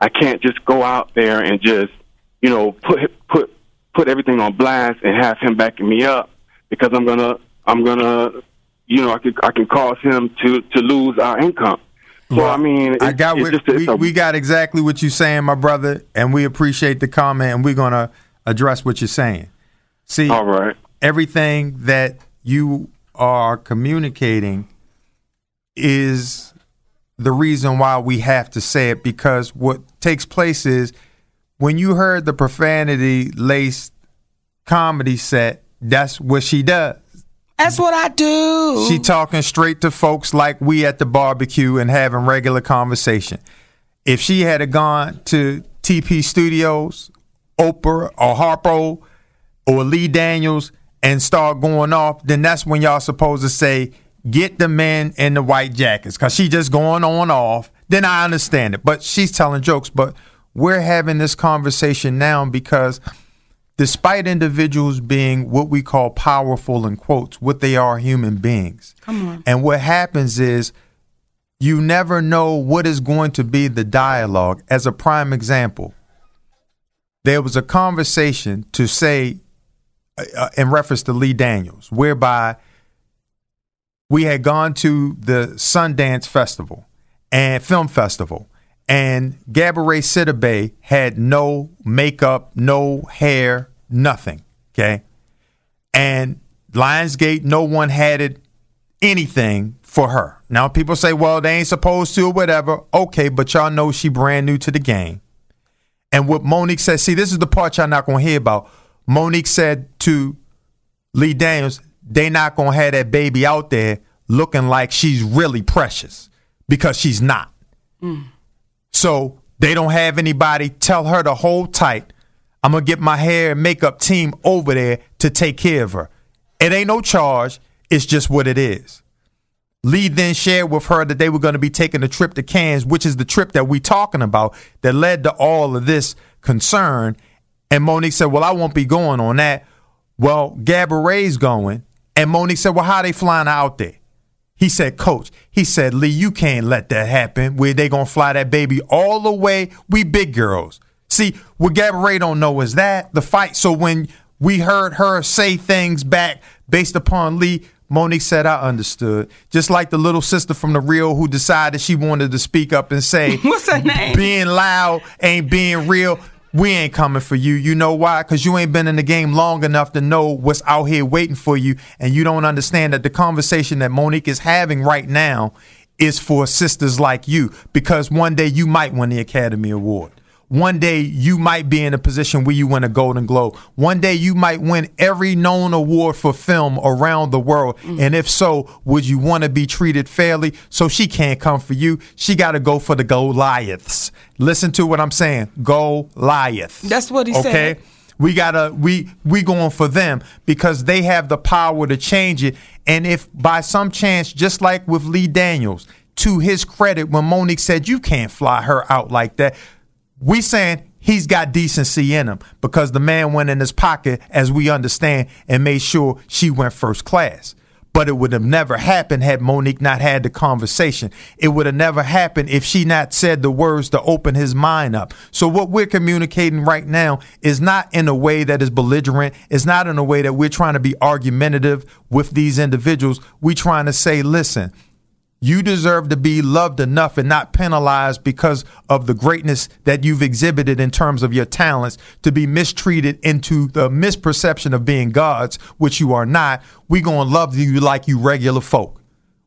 I can't just go out there and just you know put put put everything on blast and have him backing me up because I'm gonna I'm gonna you know I could I can cause him to to lose our income. So Well, I mean, I got what, just- we, a- we got exactly what you're saying, my brother, and we appreciate the comment, and we're gonna address what you're saying. See, all right. everything that you are communicating is the reason why we have to say it because what takes place is when you heard the profanity laced comedy set, that's what she does. That's what I do. She talking straight to folks like we at the barbecue and having regular conversation. If she had gone to TP Studios, Oprah or Harpo or Lee Daniels and start going off, then that's when y'all supposed to say, get the men in the white jackets. Cause she just going on off. Then I understand it. But she's telling jokes. But we're having this conversation now because despite individuals being what we call powerful in quotes, what they are human beings. Come on. And what happens is you never know what is going to be the dialogue. As a prime example, there was a conversation to say, uh, in reference to Lee Daniels, whereby we had gone to the Sundance Festival and Film Festival, and Gabourey Sidibe had no makeup, no hair, nothing. Okay, and Lionsgate, no one had it anything for her. Now people say, well, they ain't supposed to or whatever. Okay, but y'all know she brand new to the game. And what Mo'Nique said, see, this is the part y'all not gonna hear about. Mo'Nique said to Lee Daniels, they not gonna have that baby out there looking like she's really precious because she's not. Mm. So they don't have anybody tell her to hold tight. I'm gonna get my hair and makeup team over there to take care of her. It ain't no charge, it's just what it is. Lee then shared with her that they were going to be taking a trip to Cannes, which is the trip that we talking about that led to all of this concern. And Mo'Nique said, "Well, I won't be going on that." Well, Gabourey's going, and Mo'Nique said, "Well, how they flying out there?" He said, "Coach," he said, "Lee, you can't let that happen. Where they gonna fly that baby all the way? We big girls. See, what Gabourey don't know is that the fight. So when we heard her say things back based upon Lee." Mo'Nique said, I understood. Just like the little sister from the real who decided she wanted to speak up and say, What's her name? Being loud ain't being real. We ain't coming for you. You know why? Because you ain't been in the game long enough to know what's out here waiting for you. And you don't understand that the conversation that Mo'Nique is having right now is for sisters like you. Because one day you might win the Academy Award. One day you might be in a position where you win a Golden Globe. One day you might win every known award for film around the world. Mm. And if so, would you want to be treated fairly? So she can't come for you. She got to go for the Goliaths. Listen to what I'm saying. Goliath. That's what he okay? said. Okay. We gotta we we going for them because they have the power to change it. And if by some chance, just like with Lee Daniels, to his credit, when Mo'Nique said you can't fly her out like that, we saying he's got decency in him because the man went in his pocket, as we understand, and made sure she went first class. But it would have never happened had Mo'Nique not had the conversation. It would have never happened if she not said the words to open his mind up. So what we're communicating right now is not in a way that is belligerent. It's not in a way that we're trying to be argumentative with these individuals. We're trying to say, listen, you deserve to be loved enough and not penalized because of the greatness that you've exhibited in terms of your talents to be mistreated into the misperception of being gods, which you are not. We're going to love you like you regular folk.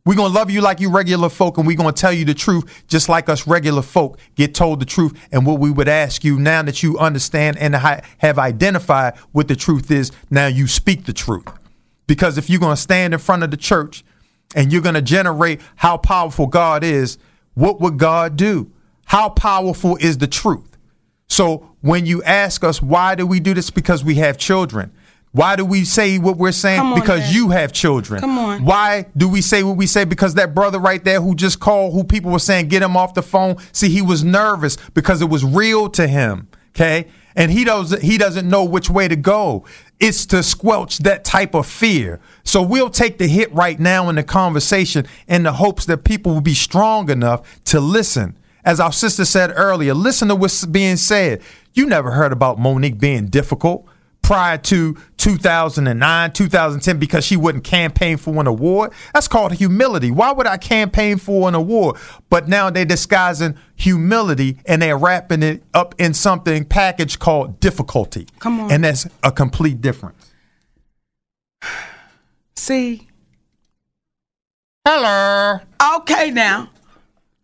We're going to love you like you regular folk, and we're going to tell you the truth just like us regular folk get told the truth. And what we would ask you now that you understand and have identified what the truth is, now you speak the truth. Because if you're going to stand in front of the church and you're going to generate how powerful God is, what would God do? How powerful is the truth? So when you ask us, why do we do this? Because we have children. Why do we say what we're saying? On, because Dad. you have children. Come on. Why do we say what we say? Because that brother right there who just called, who people were saying, get him off the phone. See, he was nervous because it was real to him. Okay. And he doesn't he doesn't know which way to go. It's to squelch that type of fear. So we'll take the hit right now in the conversation in the hopes that people will be strong enough to listen. As our sister said earlier, listen to what's being said. You never heard about Mo'Nique being difficult prior to 2009, 2010 because she wouldn't campaign for an award. That's called humility. Why would I campaign for an award? But now they're disguising humility and they're wrapping it up in something packaged called difficulty. Come on. And that's a complete difference. See? Hello. Okay, now,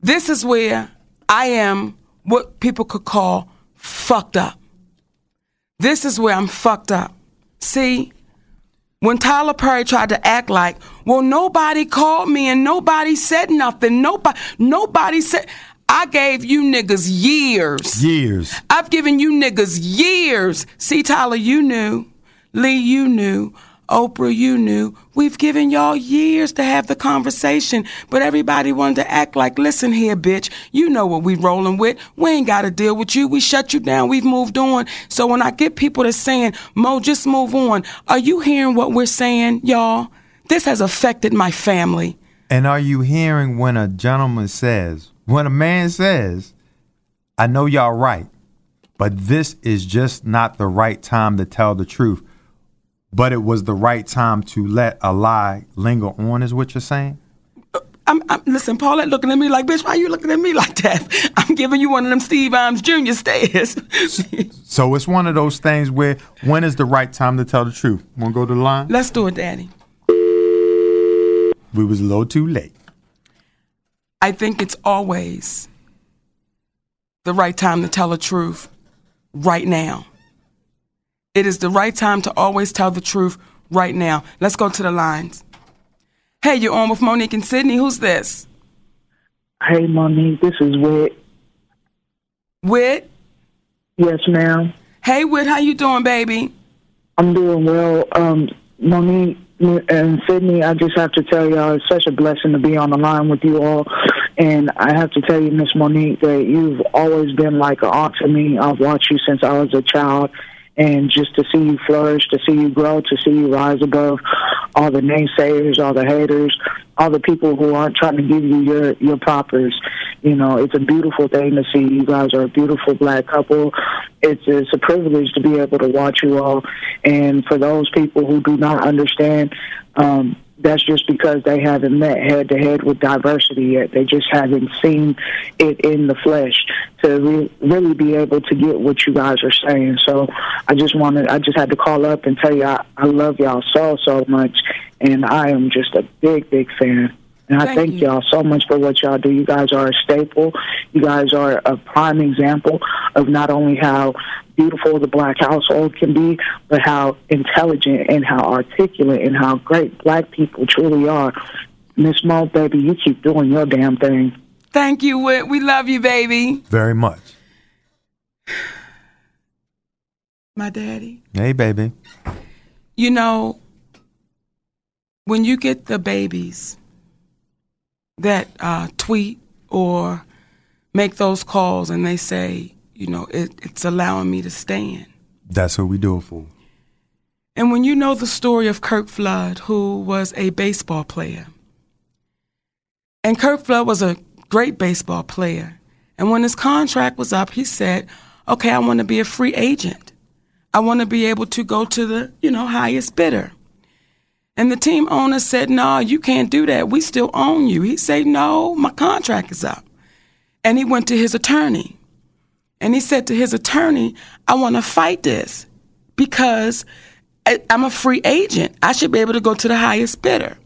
this is where I am what people could call fucked up. This is where I'm fucked up. See, when Tyler Perry tried to act like, well, nobody called me and nobody said nothing. Nobody, nobody said. I gave you niggas years. Years. I've given you niggas years. See, Tyler, you knew. Lee, you knew. Oprah, you knew. We've given y'all years to have the conversation, but everybody wanted to act like, listen here, bitch, you know what we rolling with. We ain't got to deal with you. We shut you down. We've moved on. So when I get people that's saying, Mo, just move on, are you hearing what we're saying, y'all? This has affected my family. And are you hearing when a gentleman says, when a man says, I know y'all right, but this is just not the right time to tell the truth, but it was the right time to let a lie linger on, is what you're saying? I'm, I'm, listen, Paulette looking at me like, bitch, why you looking at me like that? I'm giving you one of them Steve Imes Jr. stares. So it's one of those things where when is the right time to tell the truth? Want to go to the line? Let's do it, Daddy. We was a little too late. I think it's always the right time to tell the truth right now. It is the right time to always tell the truth right now. Let's go to the lines. Hey, you're on with Mo'Nique and Sidney. Who's this? Hey, Mo'Nique, this is Whit. Whit? Yes, ma'am. Hey, Whit, how you doing, baby? I'm doing well. Um, Mo'Nique and Sidney, I just have to tell y'all it's such a blessing to be on the line with you all. And I have to tell you, Miss Mo'Nique, that you've always been like an aunt to me. I've watched you since I was a child. And just to see you flourish, to see you grow, to see you rise above all the naysayers, all the haters, all the people who aren't trying to give you your your propers. You know, it's a beautiful thing to see. You guys are a beautiful black couple. It's it's a privilege to be able to watch you all. And for those people who do not understand, um, that's just because they haven't met head to head with diversity yet. They just haven't seen it in the flesh to re- really be able to get what you guys are saying. So I just wanted, I just had to call up and tell you I, I love y'all so so much, and I am just a big big fan. And I Thank thank you. y'all so much for what y'all do. You guys are a staple. You guys are a prime example of not only how beautiful the black household can be, but how intelligent and how articulate and how great black people truly are. Miss Mo, baby, you keep doing your damn thing. Thank you, Whit. We love you, baby. Very much. my daddy. Hey, baby. You know, when you get the babies that uh, tweet or make those calls and they say, you know, it, it's allowing me to stand. That's what we do it for. And when you know the story of Curt Flood, who was a baseball player, and Curt Flood was a great baseball player, and when his contract was up, he said, okay, I want to be a free agent. I want to be able to go to the, you know, highest bidder. And the team owner said, no, you can't do that. We still own you. He said, no, my contract is up. And he went to his attorney. And he said to his attorney, I want to fight this because I'm a free agent. I should be able to go to the highest bidder.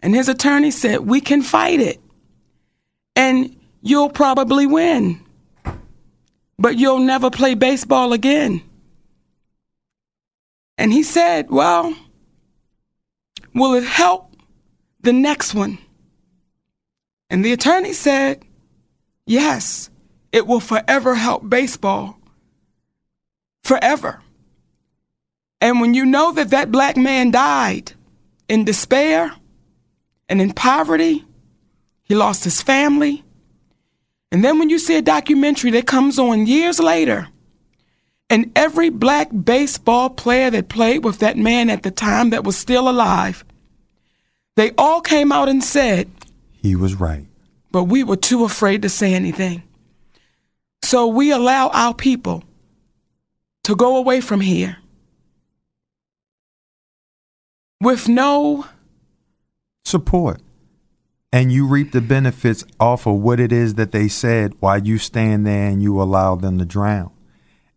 And his attorney said, We can fight it. And you'll probably win. But you'll never play baseball again. And he said, Well, will it help the next one? And the attorney said, Yes, it will forever help baseball. Forever. And when you know that that black man died in despair and in poverty, he lost his family. And then when you see a documentary that comes on years later, and every black baseball player that played with that man at the time that was still alive, they all came out and said, He was right. but we were too afraid to say anything. So we allow our people to go away from here with no Support. And you reap the benefits off of what it is that they said while you stand there and you allow them to drown.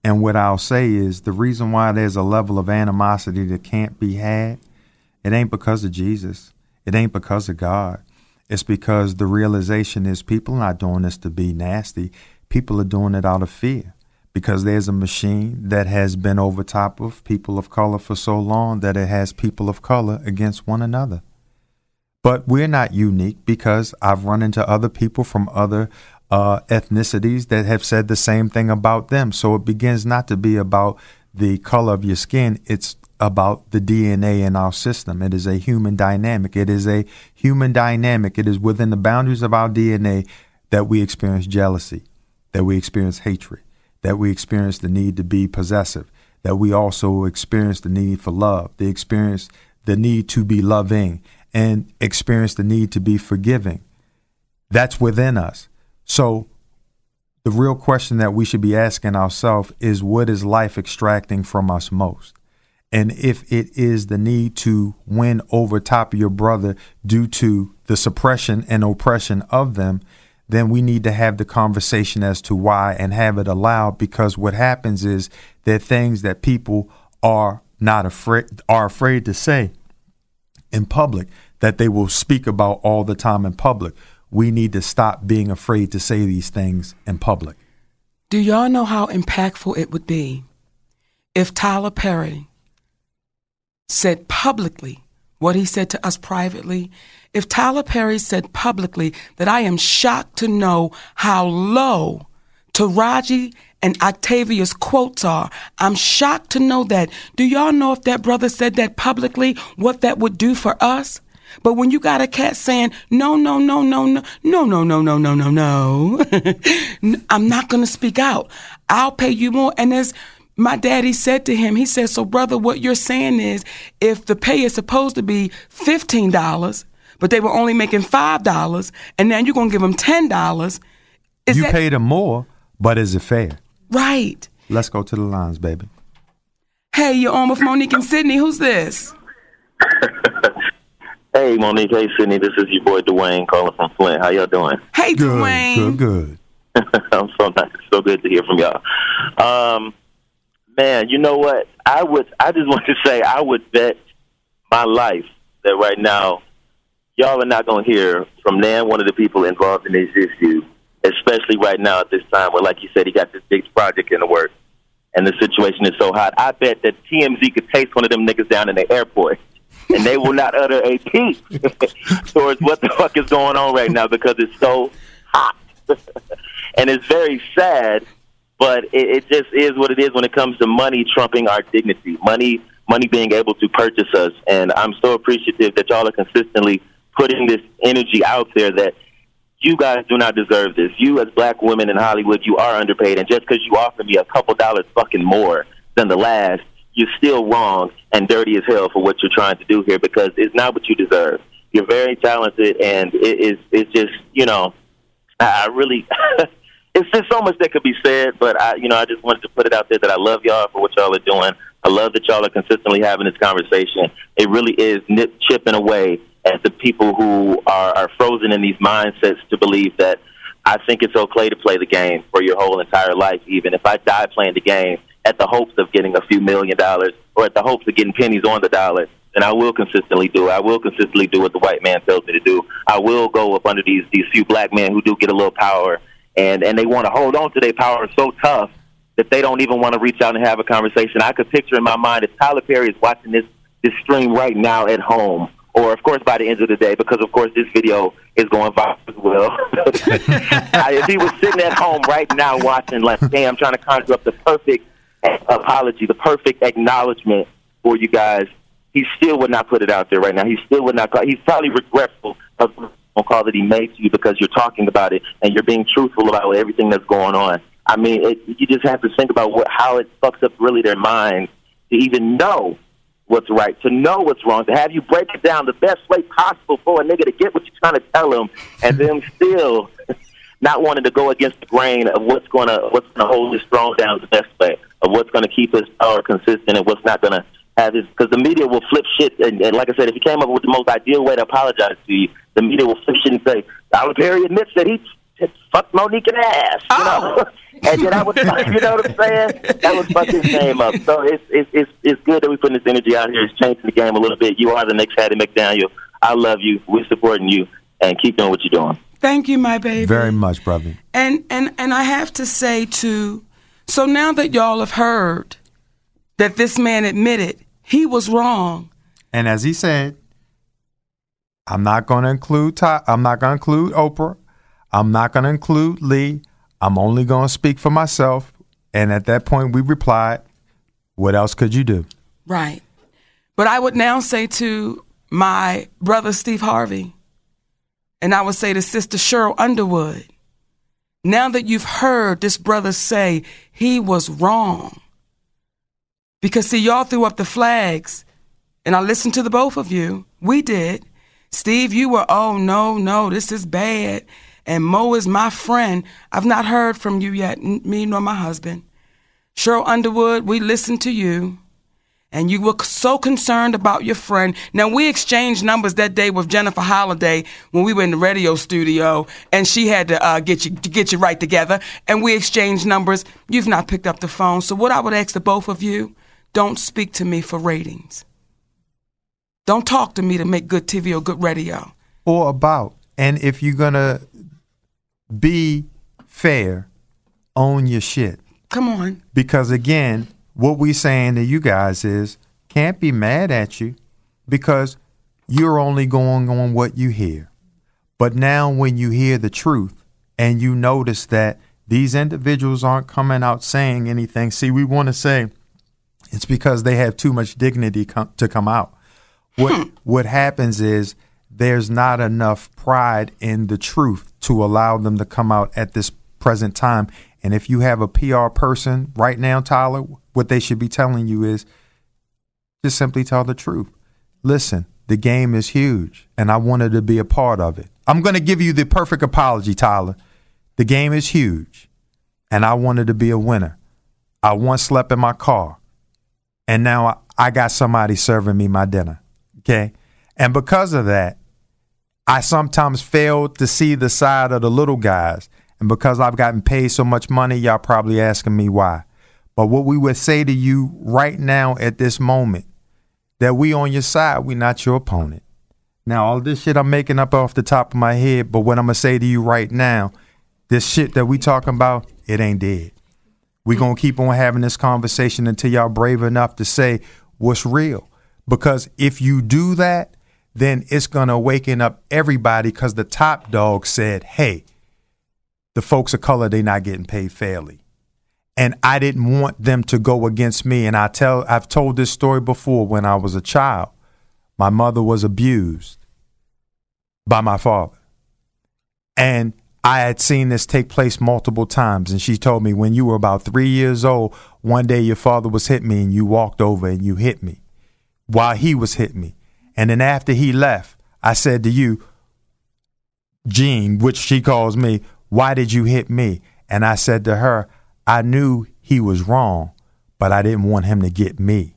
And what I'll say is the reason why there's a level of animosity that can't be had, it ain't because of Jesus. It ain't because of God. It's because the realization is people are not doing this to be nasty. People are doing it out of fear. Because there's a machine that has been over top of people of color for so long that it has people of color against one another. But we're not unique because I've run into other people from other uh, ethnicities that have said the same thing about them. So it begins not to be about the color of your skin, it's about the DNA in our system. It is a human dynamic. It is a human dynamic. It is within the boundaries of our DNA that we experience jealousy, that we experience hatred, that we experience the need to be possessive, that we also experience the need for love, the experience the need to be loving, and experience the need to be forgiving. That's within us. So the real question that we should be asking ourselves is what is life extracting from us most? And if it is the need to win over top of your brother due to the suppression and oppression of them, then we need to have the conversation as to why and have it allowed because what happens is that things that people are not afraid are afraid to say in public that they will speak about all the time in public. We need to stop being afraid to say these things in public. Do y'all know how impactful it would be if Tyler Perry said publicly what he said to us privately? If Tyler Perry said publicly that I am shocked to know how low Taraji and Octavia's quotes are, I'm shocked to know that. Do y'all know if that brother said that publicly, what that would do for us? But when you got a cat saying, no, no, no, no, no, no, no, no, no, no, no, no, I'm not going to speak out. I'll pay you more. And as my daddy said to him, he said, so brother, what you're saying is if the pay is supposed to be $15, but they were only making $5, and now you're going to give them $10, is you that paid them more, but is it fair? right? Let's go to the lines, baby. Hey, you're on with Mo'Nique and Sidney. Who's this? Hey, Mo'Nique. Hey, Sidney. This is your boy Dwayne calling from Flint. How y'all doing? Hey, Dwayne. Good, good. I'm so nice. So good to hear from y'all. Um, man, you know what? I would. I just want to say I would bet my life that right now y'all are not going to hear from Nan, one of the people involved in this issue, especially right now at this time where, like you said, he got this big project in the works and the situation is so hot. I bet that TMZ could taste one of them niggas down in the airport. And they will not utter a peep towards what the fuck is going on right now because it's so hot. and it's very sad but it, it just is what it is when it comes to money trumping our dignity. Money, money being able to purchase us, and I'm so appreciative that y'all are consistently putting this energy out there that you guys do not deserve this. You, as black women in Hollywood, you are underpaid, and just because you offer me a couple dollars fucking more than the last, you're still wrong and dirty as hell for what you're trying to do here because it's not what you deserve. You're very talented, and it is it's just you know, I I really. it's just so much that could be said, but I, you know, I just wanted to put it out there that I love y'all for what y'all are doing. I love that y'all are consistently having this conversation. It really is nip chipping away at the people who are, are frozen in these mindsets to believe that I think it's okay to play the game for your whole entire life, even if I die playing the game at the hopes of getting a few million dollars or at the hopes of getting pennies on the dollar. And I will consistently do. I will consistently do what the white man tells me to do. I will go up under these these few black men who do get a little power and and they want to hold on to their power so tough that they don't even want to reach out and have a conversation. I could picture in my mind if Tyler Perry is watching this this stream right now at home, or of course by the end of the day, because of course this video is going viral as well. if he was sitting at home right now watching, like, damn, trying to conjure up the perfect apology, the perfect acknowledgement for you guys, he still would not put it out there right now. He still would not. He's probably regretful of call that he made to you because you're talking about it and you're being truthful about everything that's going on. I mean, it, you just have to think about what how it fucks up really their minds to even know what's right, to know what's wrong, to have you break it down the best way possible for a nigga to get what you're trying to tell him, and then still not wanting to go against the grain of what's gonna what's gonna hold his throne down the best way, of what's gonna keep his power consistent, and what's not gonna because the media will flip shit. And, and like I said, if he came up with the most ideal way to apologize to you, the media will flip shit and say Tyler Perry admits that he fucked Mo'Nique in the ass, you know. Oh! and then I was, you know what I'm saying? That was fuck his name up. So it's it's it's it's good that we putting this energy out here. It's changing the game a little bit. You are the next Hattie McDaniel. I love you. We're supporting you, and keep doing what you're doing. Thank you, my baby. Very much, brother. And and and I have to say too. So now that y'all have heard that this man admitted he was wrong, And as he said, I'm not going to include Ty, I'm not going to include Oprah. I'm not going to include Lee. I'm only going to speak for myself. And at that point, we replied, "What else could you do?" right? But I would now say to my brother Steve Harvey, and I would say to Sister Sheryl Underwood, now that you've heard this brother say he was wrong, because see, y'all threw up the flags, and I listened to the both of you. We did. Steve, you were, oh no, no, this is bad. And Mo is my friend. I've not heard from you yet, n- me nor my husband. Sheryl Underwood, we listened to you. And you were so concerned about your friend. Now we exchanged numbers that day with Jennifer Holliday when we were in the radio studio, and she had to uh, get you to get you right together. And we exchanged numbers. You've not picked up the phone. So what I would ask the both of you: don't speak to me for ratings. Don't talk to me to make good TV or good radio. Or about. And if you're going to be fair, own your shit. Come on. Because again, what we're saying to you guys is can't be mad at you because you're only going on what you hear. But now when you hear the truth and you notice that these individuals aren't coming out saying anything, see, we want to say it's because they have too much dignity com- to come out. What hmm. what happens is there's not enough pride in the truth to allow them to come out at this present time. And if you have a PR person right now, Tyler, what they should be telling you is just simply tell the truth. Listen, the game is huge, and I wanted to be a part of it. I'm going to give you the perfect apology, Tyler. The game is huge, and I wanted to be a winner. I once slept in my car, and now I, got somebody serving me my dinner. Okay. And because of that, I sometimes fail to see the side of the little guys. And because I've gotten paid so much money, y'all probably asking me why. But what we would say to you right now at this moment, that we on your side, we not your opponent. Now, all this shit I'm making up off the top of my head, but what I'm gonna say to you right now, this shit that we talking about, it ain't dead. We gonna keep on having this conversation until y'all brave enough to say what's real. Because if you do that, then it's gonna waken up everybody because the top dog said, hey, the folks of color, they not getting paid fairly. and I didn't want them to go against me. And I tell, I've told this story before. When I was a child, my mother was abused by my father, and I had seen this take place multiple times. And she told me when you were about three years old, one day your father was hitting me, and you walked over and you hit me while he was hitting me. And then after he left, I said to you, Jean, which she calls me, why did you hit me? And I said to her, I knew he was wrong, but I didn't want him to get me.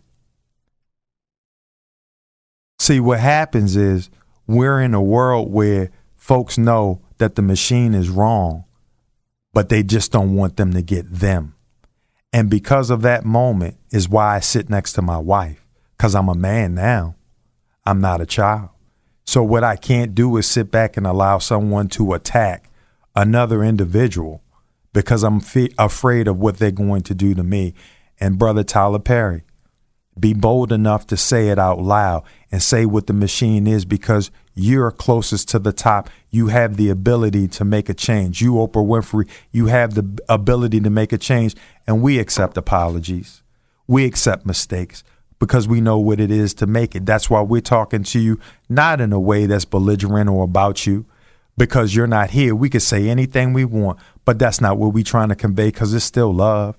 See, what happens is we're in a world where folks know that the machine is wrong, but they just don't want them to get them. And because of that moment is why I sit next to my wife, because I'm a man now. I'm not a child. So what I can't do is sit back and allow someone to attack another individual because I'm fe- afraid of what they're going to do to me. And brother Tyler Perry, be bold enough to say it out loud and say what the machine is because you're closest to the top. You have the ability to make a change. You, Oprah Winfrey, you have the ability to make a change. And we accept apologies. We accept mistakes because we know what it is to make it. That's why we're talking to you, not in a way that's belligerent or about you, because you're not here. We could say anything we want, but that's not what we're trying to convey because it's still love.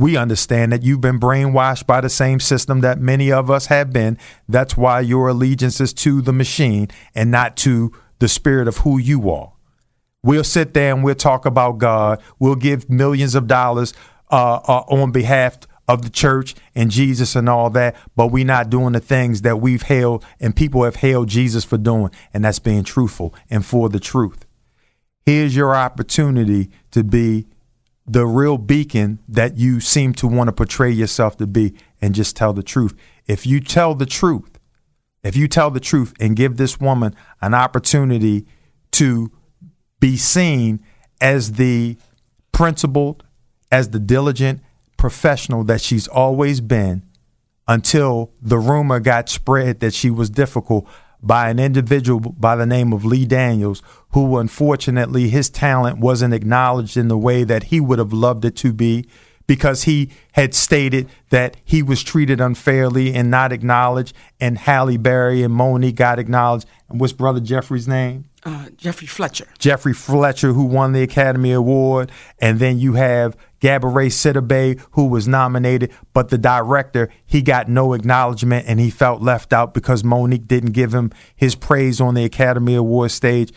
We understand that you've been brainwashed by the same system that many of us have been. That's why your allegiance is to the machine and not to the spirit of who you are. We'll sit there and we'll talk about God. We'll give millions of dollars uh, uh, on behalf of the church and Jesus and all that, but we're not doing the things that we've hailed and people have hailed Jesus for doing, and that's being truthful and for the truth. Here's your opportunity to be the real beacon that you seem to want to portray yourself to be and just tell the truth. If you tell the truth, if you tell the truth and give this woman an opportunity to be seen as the principled, as the diligent, professional that she's always been until the rumor got spread that she was difficult by an individual by the name of Lee Daniels, who unfortunately his talent wasn't acknowledged in the way that he would have loved it to be because he had stated that he was treated unfairly and not acknowledged, and Halle Berry and Moni got acknowledged. And what's Brother Geoffrey's name? Uh, Geoffrey Fletcher. Geoffrey Fletcher, who won the Academy Award. And then you have Gabourey Sidibe, who was nominated, but the director, he got no acknowledgement and he felt left out because Mo'Nique didn't give him his praise on the Academy Award stage.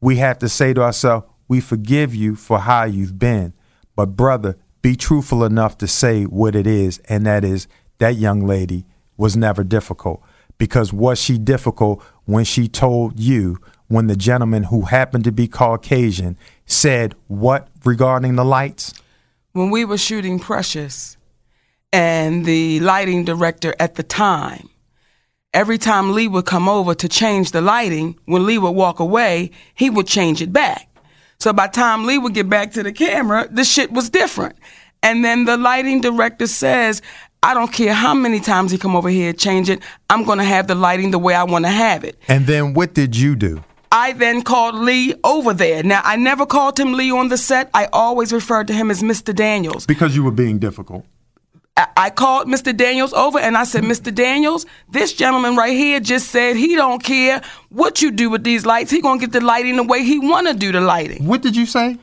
We have to say to ourselves, we forgive you for how you've been. But, brother, be truthful enough to say what it is, and that is that young lady was never difficult. Because was she difficult when she told you when the gentleman who happened to be Caucasian said what regarding the lights? When we were shooting Precious, and the lighting director at the time, every time Lee would come over to change the lighting, when Lee would walk away, he would change it back. So by time Lee would get back to the camera, the shit was different. And then the lighting director says, I don't care how many times he come over here change it. I'm going to have the lighting the way I want to have it. And then what did you do? I then called Lee over there. Now, I never called him Lee on the set. I always referred to him as Mr. Daniels. Because you were being difficult. I- called Mr. Daniels over and I said, Mr. Daniels, this gentleman right here just said he don't care what you do with these lights. He gonna get the lighting the way he wanna do the lighting. What did you say?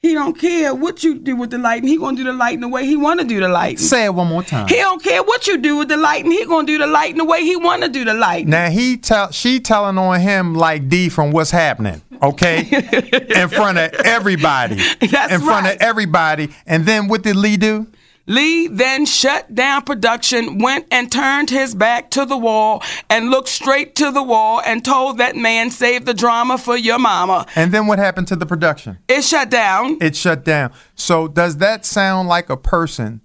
He don't care what you do with the lighting. He gonna do the lighting the way he wanna do the lighting. Say it one more time. He don't care what you do with the lighting. He gonna do the lighting the way he wanna do the lighting. Now he tell she telling on him like D from what's happening, okay? in front of everybody. That's in front right. of everybody. And then what did Lee do? Lee then shut down production, went and turned his back to the wall and looked straight to the wall and told that man, save the drama for your mama. And then what happened to the production? It shut down. It shut down. So does that sound like a person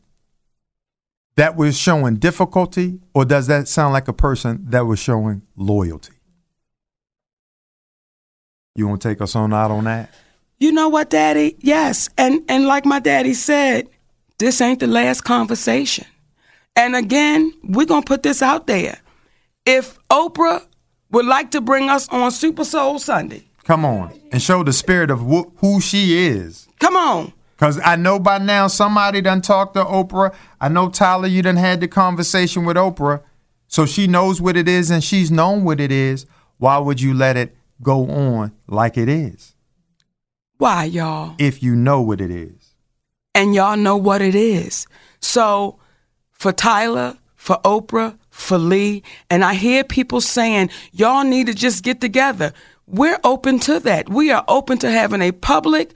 that was showing difficulty, or does that sound like a person that was showing loyalty? You want to take us on out on that? You know what, Daddy? Yes. And and like my daddy said, this ain't the last conversation. And again, we're gonna put this out there. If Oprah would like to bring us on Super Soul Sunday, Come on and show the spirit of wh- who she is. come on. Cause I know by now somebody done talked to Oprah. I know Tyler, you done had the conversation with Oprah, so she knows what it is and she's known what it is. Why would you let it go on like it is Why, y'all? if you know what it is? And y'all know what it is. So for Tyler, for Oprah, for Lee, and I hear people saying, y'all need to just get together. We're open to that. We are open to having a public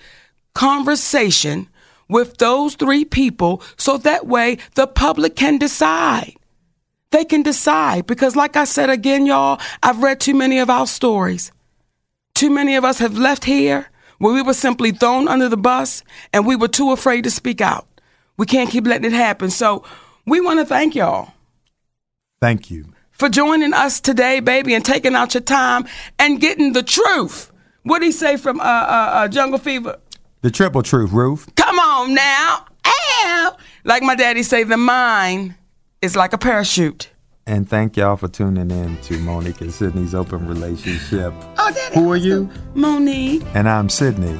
conversation with those three people so that way the public can decide. They can decide because, like I said again, y'all, I've read too many of our stories. Too many of us have left here where we were simply thrown under the bus and we were too afraid to speak out. We can't keep letting it happen. So we want to thank y'all Thank you. for joining us today, baby, and taking out your time and getting the truth. What did he say from uh, uh, uh, Jungle Fever? The triple truth, Ruth. Come on now. Ow. Like my daddy say, the mind is like a parachute. And thank y'all for tuning in to Mo'Nique and Sidney's open relationship. Oh, daddy. Who are you? Mo'Nique. And I'm Sidney.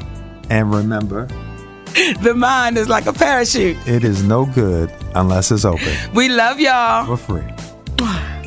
And remember, The mind is like a parachute. it is no good unless it's open We love y'all. for free.